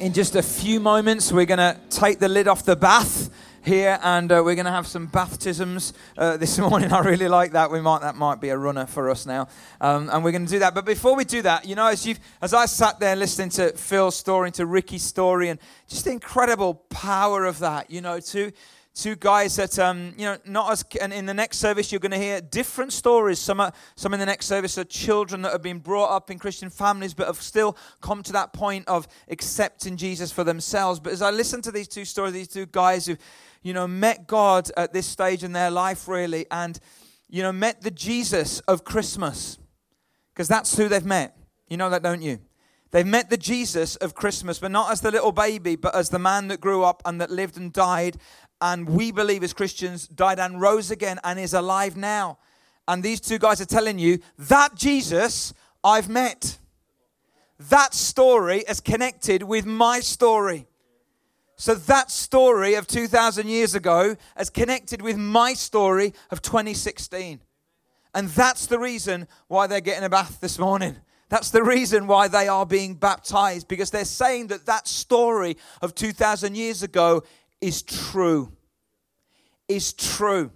In just a few moments, we're going to take the lid off the bath here, and uh, we're going to have some baptisms uh, this morning. I really like that. We might that might be a runner for us now, um, and we're going to do that. But before we do that, you know, as you've, as I sat there listening to Phil's story, and to Ricky's story, and just the incredible power of that, you know, to two guys that um, you know not as and in the next service you're going to hear different stories. Some are some in the next service are children that have been brought up in christian families but have still come to that point of accepting jesus for themselves. But as i listen to these two stories these two guys who you know met god at this stage in their life really and you know met the jesus of christmas because that's who they've met. You know that don't you? They've met the Jesus of Christmas, but not as the little baby, but as the man that grew up and that lived and died and we believe as Christians died and rose again and is alive now. And these two guys are telling you that Jesus I've met. That story is connected with my story. So that story of 2,000 years ago is connected with my story of 2016. And that's the reason why they're getting a bath this morning. That's the reason why they are being baptized because they're saying that that story of 2,000 years ago is true. Is true.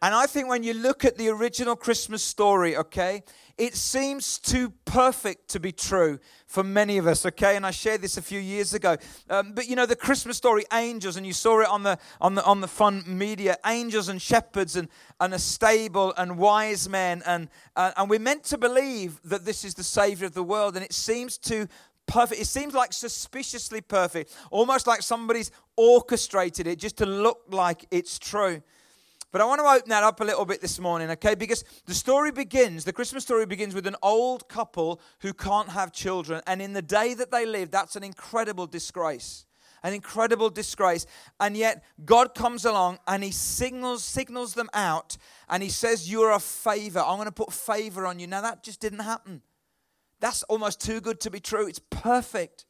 And I think when you look at the original Christmas story, okay, it seems too perfect to be true for many of us, okay? And I shared this a few years ago. Um, but you know, the Christmas story, angels, and you saw it on the on the on the fun media, angels and shepherds and and a stable and wise men, and uh, and we're meant to believe that this is the Savior of the world, and it seems too perfect. It seems like suspiciously perfect, almost like somebody's orchestrated it just to look like it's true. But I want to open that up a little bit this morning, okay? Because the story begins, the Christmas story begins with an old couple who can't have children. And in the day that they live, that's an incredible disgrace. An incredible disgrace. And yet God comes along and he signals signals them out and he says, You're a favor. I'm going to put favor on you. Now that just didn't happen. That's almost too good to be true. It's perfect.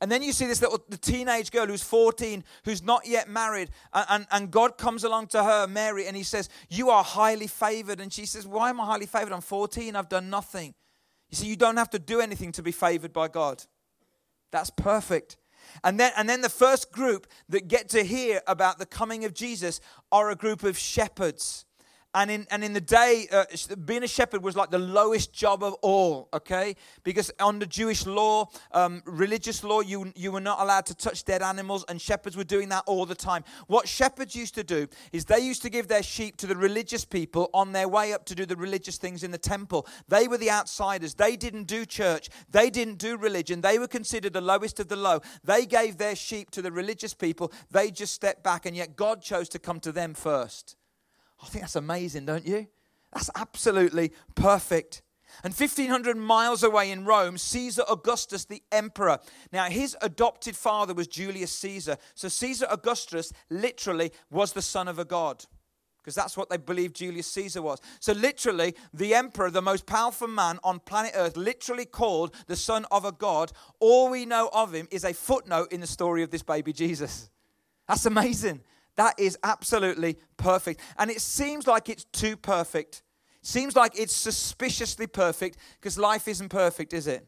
And then you see this little the teenage girl who's 14, who's not yet married, and, and, and, God comes along to her, Mary, and he says, You are highly favored. And she says, Why am I highly favored? I'm 14, I've done nothing. You see, you don't have to do anything to be favored by God. That's perfect. And then, and then the first group that get to hear about the coming of Jesus are a group of shepherds. And in, and in the day, uh, being a shepherd was like the lowest job of all, okay? Because under Jewish law, um, religious law, you, you were not allowed to touch dead animals, and shepherds were doing that all the time. What shepherds used to do is they used to give their sheep to the religious people on their way up to do the religious things in the temple. They were the outsiders. They didn't do church, they didn't do religion. They were considered the lowest of the low. They gave their sheep to the religious people, they just stepped back, and yet God chose to come to them first. I think that's amazing, don't you? That's absolutely perfect. And 1500 miles away in Rome, Caesar Augustus, the emperor. Now, his adopted father was Julius Caesar. So, Caesar Augustus literally was the son of a god, because that's what they believed Julius Caesar was. So, literally, the emperor, the most powerful man on planet Earth, literally called the son of a god. All we know of him is a footnote in the story of this baby Jesus. That's amazing. That is absolutely perfect. And it seems like it's too perfect. Seems like it's suspiciously perfect because life isn't perfect, is it?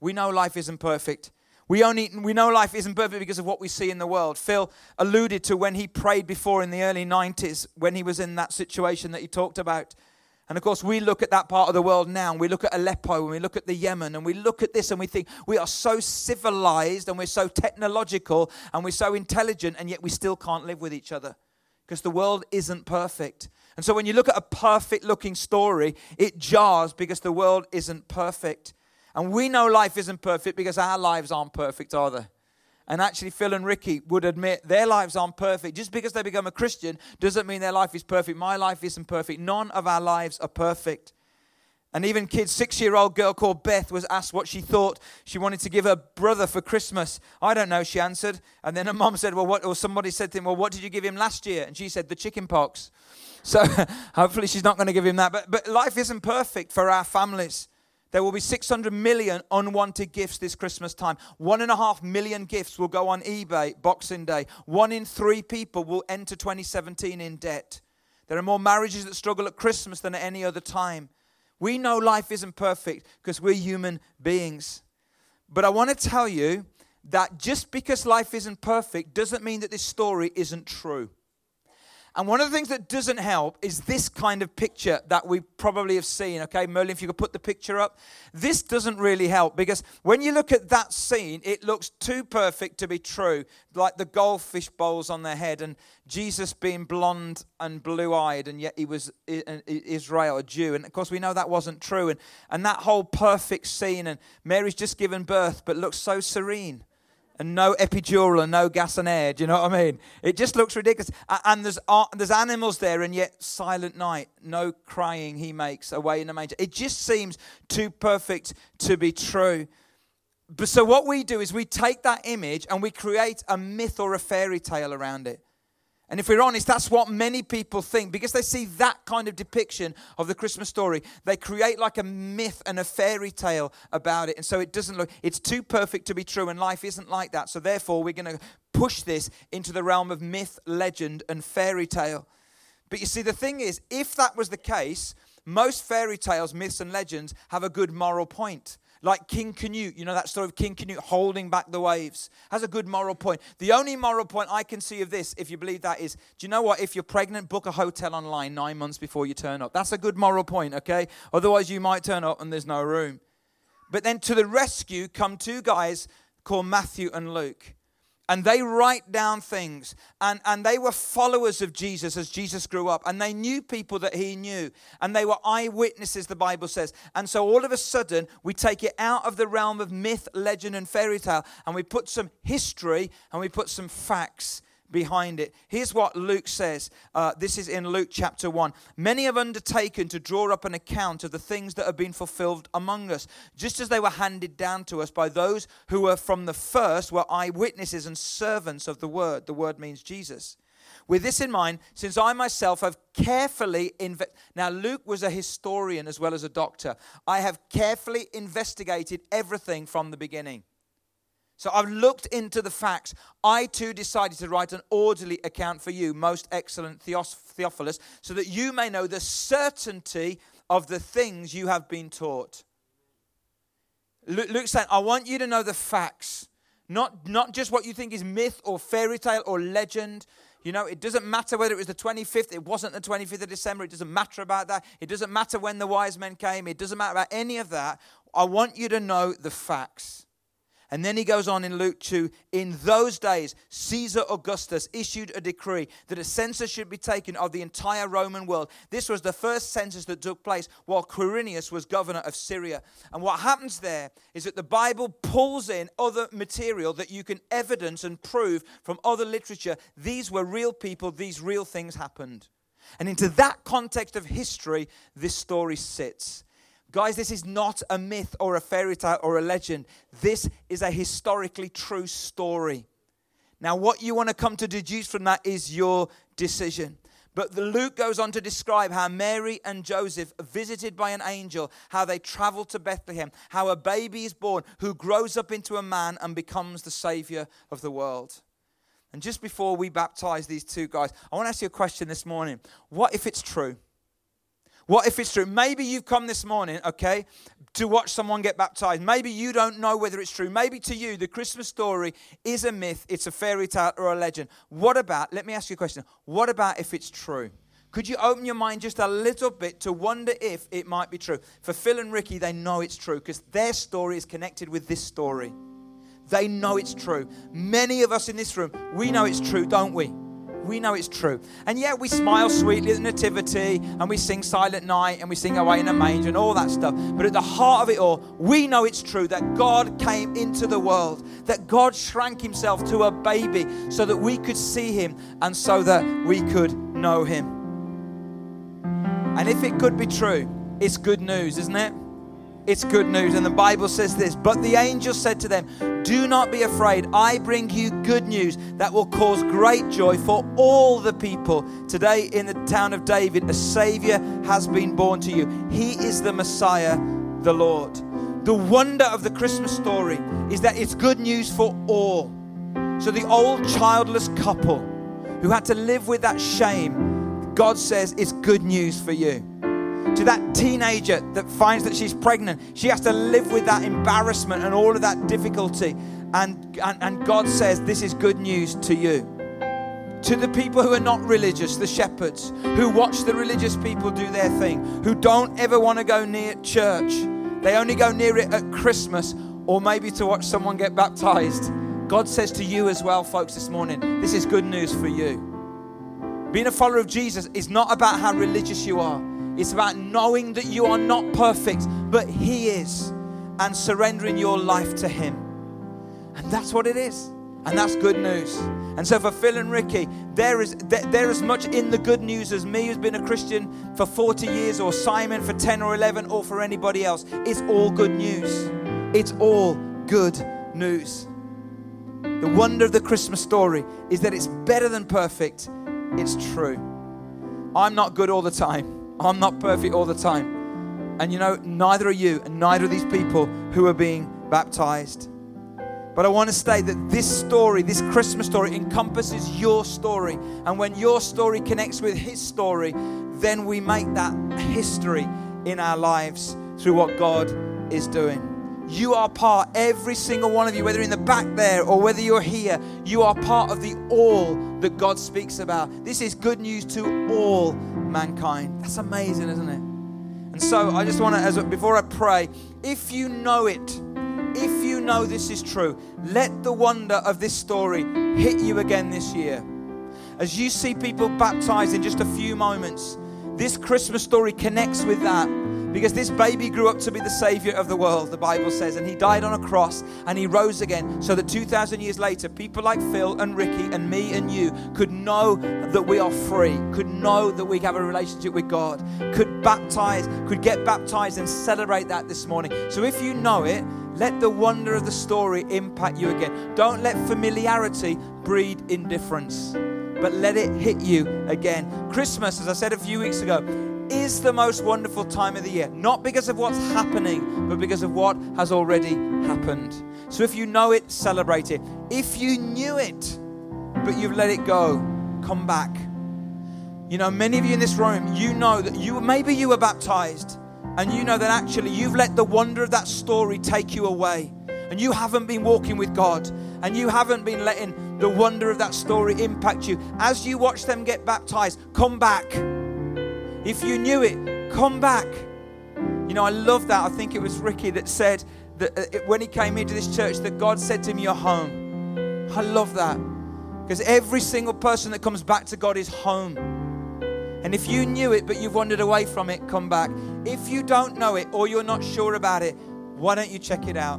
We know life isn't perfect. We only we know life isn't perfect because of what we see in the world. Phil alluded to when he prayed before in the early 90s when he was in that situation that he talked about. And of course, we look at that part of the world now, and we look at Aleppo, and we look at the Yemen, and we look at this, and we think we are so civilized, and we're so technological, and we're so intelligent, and yet we still can't live with each other because the world isn't perfect. And so when you look at a perfect looking story, it jars because the world isn't perfect. And we know life isn't perfect because our lives aren't perfect, they? And actually, Phil and Ricky would admit their lives aren't perfect. Just because they become a Christian doesn't mean their life is perfect. My life isn't perfect. None of our lives are perfect. And even kids, six-year-old girl called Beth was asked what she thought she wanted to give her brother for Christmas. I don't know, she answered. And then her mom said, "Well, what?" Or somebody said to him, "Well, what did you give him last year?" And she said, "The chicken pox." So hopefully she's not going to give him that. But but life isn't perfect for our families. There will be 600 million unwanted gifts this Christmas time. One and a half million gifts will go on eBay Boxing Day. One in three people will enter 2017 in debt. There are more marriages that struggle at Christmas than at any other time. We know life isn't perfect because we're human beings. But I want to tell you that just because life isn't perfect doesn't mean that this story isn't true. And one of the things that doesn't help is this kind of picture that we probably have seen. Okay, Merlin, if you could put the picture up. This doesn't really help because when you look at that scene, it looks too perfect to be true. Like the goldfish bowls on their head and Jesus being blonde and blue eyed, and yet he was uh, Israel, a Jew. And of course, we know that wasn't true. And, and that whole perfect scene, and Mary's just given birth but looks so serene and no epidural and no gas and air. Do you know what I mean? It just looks ridiculous. And there's there's animals there, and yet silent night, no crying he makes away in the manger. It just seems too perfect to be true. But so what we do is we take that image and we create a myth or a fairy tale around it. And if we're honest, that's what many people think because they see that kind of depiction of the Christmas story. They create like a myth and a fairy tale about it. And so it doesn't look, it's too perfect to be true, and life isn't like that. So therefore, we're going to push this into the realm of myth, legend, and fairy tale. But you see, the thing is, if that was the case, most fairy tales, myths, and legends have a good moral point. Like King Canute, you know that story of King Canute holding back the waves, has a good moral point. The only moral point I can see of this, if you believe that, is do you know what? If you're pregnant, book a hotel online nine months before you turn up. That's a good moral point, okay? Otherwise, you might turn up and there's no room. But then to the rescue come two guys called Matthew and Luke and they write down things. And, and they were followers of jesus as jesus grew up. And they knew people that he knew. And they were eyewitnesses the bible says. And so all of a sudden we take it out of the realm of myth legend and fairy tale. And we put some history and we put some facts behind it. Here's what Luke says. Uh, this is in Luke chapter 1. Many have undertaken to draw up an account of the things that have been fulfilled among us, just as they were handed down to us by those who were from the first, were eyewitnesses and servants of the word. The word means Jesus. With this in mind, since I myself have carefully now Luke was a historian as well as a doctor. I have carefully investigated everything from the beginning. So I've looked into the facts. I too decided to write an orderly account for you, most excellent Theophilus, so that you may know the certainty of the things you have been taught. Luke saying, I want you to know the facts, not, not just what you think is myth or fairy tale or legend. You know, it doesn't matter whether it was the 25th, it wasn't the 25th of December, it doesn't matter about that. It doesn't matter when the wise men came, it doesn't matter about any of that. I want you to know the facts. And then he goes on in Luke 2 In those days, Caesar Augustus issued a decree that a census should be taken of the entire Roman world. This was the first census that took place while Quirinius was governor of Syria. And what happens there is that the Bible pulls in other material that you can evidence and prove from other literature. These were real people, these real things happened. And into that context of history, this story sits. Guys, this is not a myth or a fairy tale or a legend. This is a historically true story. Now, what you want to come to deduce from that is your decision. But the Luke goes on to describe how Mary and Joseph, visited by an angel, how they travel to Bethlehem, how a baby is born who grows up into a man and becomes the savior of the world. And just before we baptize these two guys, I want to ask you a question this morning. What if it's true? What if it's true? Maybe you've come this morning, okay, to watch someone get baptized. Maybe you don't know whether it's true. Maybe to you, the Christmas story is a myth, it's a fairy tale or a legend. What about, let me ask you a question. What about if it's true? Could you open your mind just a little bit to wonder if it might be true? For Phil and Ricky, they know it's true because their story is connected with this story. They know it's true. Many of us in this room, we know it's true, don't we? We know it's true. And yet we smile sweetly at the Nativity and we sing Silent Night and we sing Away in a Manger and all that stuff. But at the heart of it all, we know it's true that God came into the world, that God shrank himself to a baby so that we could see him and so that we could know him. And if it could be true, it's good news, isn't it? It's good news. And the Bible says this But the angel said to them, Do not be afraid. I bring you good news that will cause great joy for all the people. Today, in the town of David, a Savior has been born to you. He is the Messiah, the Lord. The wonder of the Christmas story is that it's good news for all. So, the old childless couple who had to live with that shame, God says it's good news for you to that teenager that finds that she's pregnant. She has to live with that embarrassment and all of that difficulty. And, and, and God says, This is good news to you. To the people who are not religious, the shepherds, who watch the religious people do their thing, who don't ever want to go near church, they only go near it at Christmas or maybe to watch someone get baptized. God says to you as well, folks, this morning, this is good news for you. Being a follower of Jesus is not about how religious you are, it's about knowing that you are not perfect, but He is, and surrendering your life to Him. And that's what it is. And that's good news. And so for Phil and Ricky, there is there as much in the good news as me who's been a Christian for 40 years, or Simon for 10 or 11, or for anybody else. It's all good news. It's all good news. The wonder of the Christmas story is that it's better than perfect, it's true. I'm not good all the time, I'm not perfect all the time. And you know, neither are you, and neither are these people who are being baptized. But I want to state that this story, this Christmas story, encompasses your story. And when your story connects with His story, then we make that history in our lives through what God is doing. You are part, every single one of you, whether in the back there or whether you're here, you are part of the all that God speaks about. This is good news to all mankind. That's amazing, isn't it? And so I just want to, as before I pray, if you know it, if you know this is true, let the wonder of this story hit you again this year. As you see people baptized in just a few moments, this Christmas story connects with that because this baby grew up to be the savior of the world, the Bible says, and he died on a cross and he rose again so that 2,000 years later, people like Phil and Ricky and me and you could know that we are free, could know that we have a relationship with God, could baptize, could get baptized and celebrate that this morning. So if you know it, let the wonder of the story impact you again. Don't let familiarity breed indifference, but let it hit you again. Christmas, as I said a few weeks ago, is the most wonderful time of the year. Not because of what's happening, but because of what has already happened. So if you know it, celebrate it. If you knew it, but you've let it go, come back. You know, many of you in this room, you know that you maybe you were baptized and you know that actually you've let the wonder of that story take you away and you haven't been walking with God and you haven't been letting the wonder of that story impact you. As you watch them get baptized, come back. If you knew it, come back. You know, I love that. I think it was Ricky that said that uh, when he came into this church, that God said to him, You're home. I love that. Because every single person that comes back to God is home. And if you knew it but you've wandered away from it, come back. If you don't know it or you're not sure about it, why don't you check it out?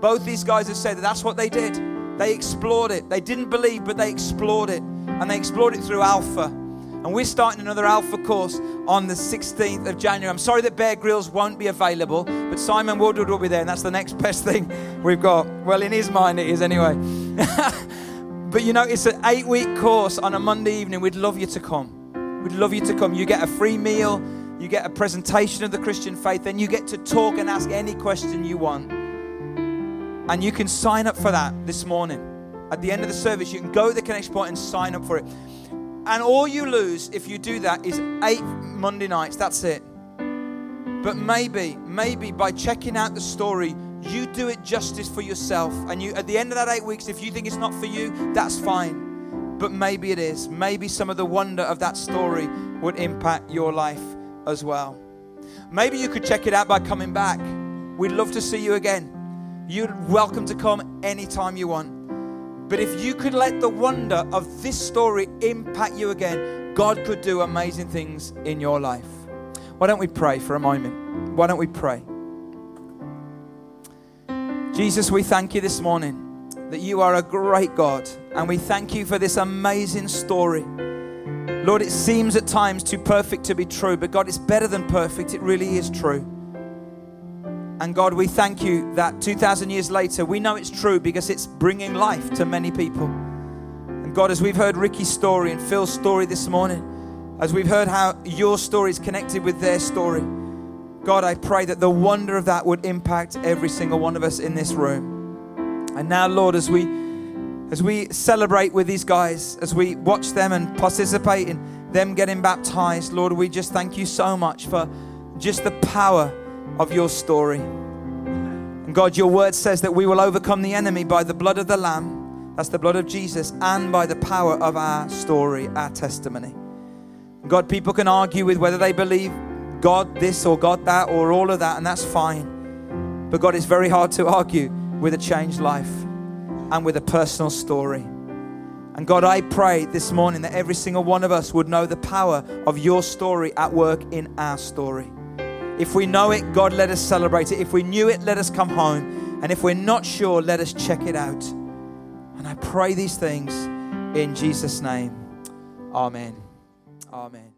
Both these guys have said that that's what they did. They explored it. They didn't believe, but they explored it. And they explored it through Alpha. And we're starting another Alpha course on the 16th of January. I'm sorry that Bear Grylls won't be available, but Simon Woodward will be there, and that's the next best thing we've got. Well, in his mind, it is anyway. but you know, it's an eight week course on a Monday evening. We'd love you to come. We'd love you to come. You get a free meal, you get a presentation of the Christian faith, then you get to talk and ask any question you want. And you can sign up for that this morning. At the end of the service, you can go to the connection point and sign up for it. And all you lose if you do that is eight Monday nights. That's it. But maybe, maybe by checking out the story, you do it justice for yourself. And you, at the end of that eight weeks, if you think it's not for you, that's fine but maybe it is. Maybe some of the wonder of that story would impact your life as well. Maybe you could check it out by coming back. We'd love to see you again. You're welcome to come anytime you want. But if you could let the wonder of this story impact you again, God could do amazing things in your life. Why don't we pray for a moment? Why don't we pray? Jesus, we thank you this morning that you are a great God, and we thank you for this amazing story. Lord, it seems at times too perfect to be true, but God, it's better than perfect. It really is true. And God, we thank you that 2,000 years later, we know it's true because it's bringing life to many people. And God, as we've heard Ricky's story and Phil's story this morning, as we've heard how your story is connected with their story, God, I pray that the wonder of that would impact every single one of us in this room. And now, Lord, as we as we celebrate with these guys, as we watch them and participate in them getting baptized, Lord, we just thank you so much for just the power of your story. And God, your word says that we will overcome the enemy by the blood of the Lamb, that's the blood of Jesus, and by the power of our story, our testimony. God, people can argue with whether they believe God this or God that or all of that, and that's fine. But God, it's very hard to argue with a changed life and with a personal story. And God, I pray this morning that every single one of us would know the power of your story at work in our story. If we know it, God, let us celebrate it. If we knew it, let us come home. And if we're not sure, let us check it out. And I pray these things in Jesus' name. Amen. Amen.